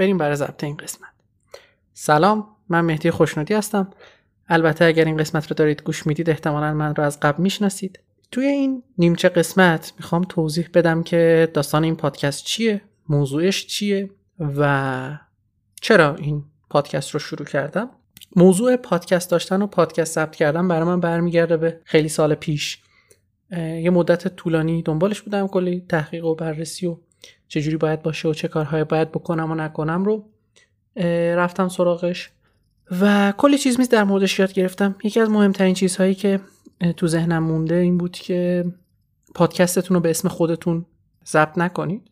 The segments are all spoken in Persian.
بریم برای ضبط این قسمت. سلام من مهدی خوشنودی هستم. البته اگر این قسمت رو دارید گوش می‌دید احتمالا من رو از قبل می‌شناسید. توی این نیمچه قسمت می‌خوام توضیح بدم که داستان این پادکست چیه موضوعش چیه و چرا این پادکست رو شروع کردم. موضوع پادکست داشتن و پادکست ثبت کردن برای من برمیگرده به خیلی سال پیش. یه مدت طولانی دنبالش بودم کلی تحقیق و بررسی و چجوری باید باشه و چه کارهای باید بکنم و نکنم رو رفتم سراغش. و کلی چیز میز در موردش یاد گرفتم. یکی از مهمترین چیزهایی که تو ذهنم مونده این بود که پادکستتون رو به اسم خودتون ضبط نکنید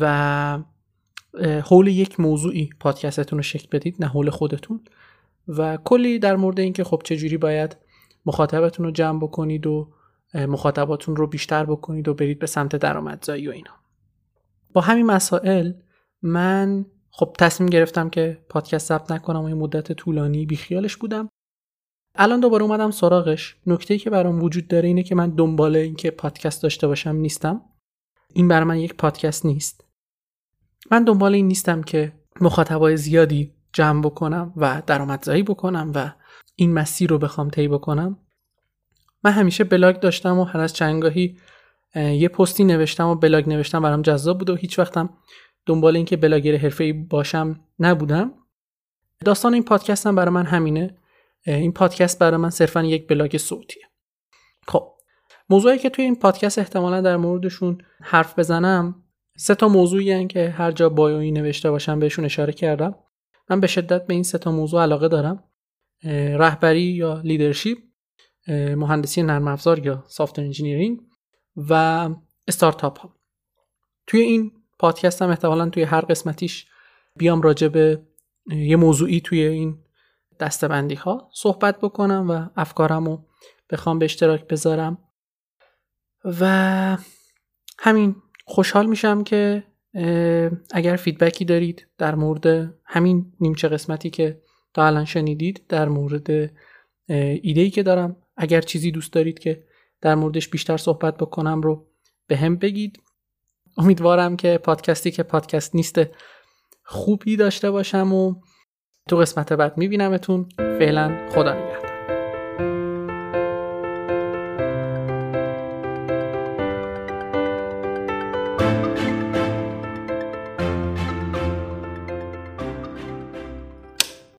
و حول یک موضوعی پادکستتون رو شکل بدید نه حول خودتون. و کلی در مورد اینکه خب چجوری باید مخاطبتون رو جمع بکنید و مخاطباتون رو بیشتر بکنید و برید به سمت درآمدزایی و اینا. با همین مسائل من خب تصمیم گرفتم که پادکست ثبت نکنم و یه مدت طولانی بیخیالش بودم. الان دوباره اومدم سراغش. نکته که برام وجود داره اینه که من دنبال اینکه پادکست داشته باشم نیستم. این برای من یک پادکست نیست. من دنبال این نیستم که مخاطبای زیادی جمع بکنم و درآمدزایی بکنم و این مسیر رو بخوام طی بکنم. من همیشه بلاگ داشتم و هر از چندگاهی یه پستی نوشتم و بلاگ نوشتم برام جذاب بود و هیچ وقتم دنبال اینکه بلاگر حرفه‌ای باشم نبودم. داستان این پادکست هم برای من همینه. این پادکست برای من صرفا یک بلاگ صوتیه. خب موضوعی که توی این پادکست احتمالا در موردشون حرف بزنم سه تا موضوعی که هر جا bio یی نوشته باشم بهشون اشاره کردم. من به شدت به این سه تا موضوع علاقه دارم. رهبری یا leadership مهندسی نرم افزار یا software engineering و استارتاپ ها. توی این پادکست هم احتمالا توی هر قسمتیش بیام راجع به یه موضوعی توی این دسته‌بندی ها صحبت بکنم و افکارم رو بخوام به اشتراک بذارم. و همین خوشحال میشم که اگر فیدبکی دارید در مورد همین نیمچه قسمتی که تا الان شنیدید در مورد ایدهی که دارم اگر چیزی دوست دارید که در موردش بیشتر صحبت بکنم رو به هم بگید. امیدوارم که پادکستی که پادکست نیست خوبی داشته باشم و تو قسمت بعد میبینمتون. فعلا خدا نگهدار.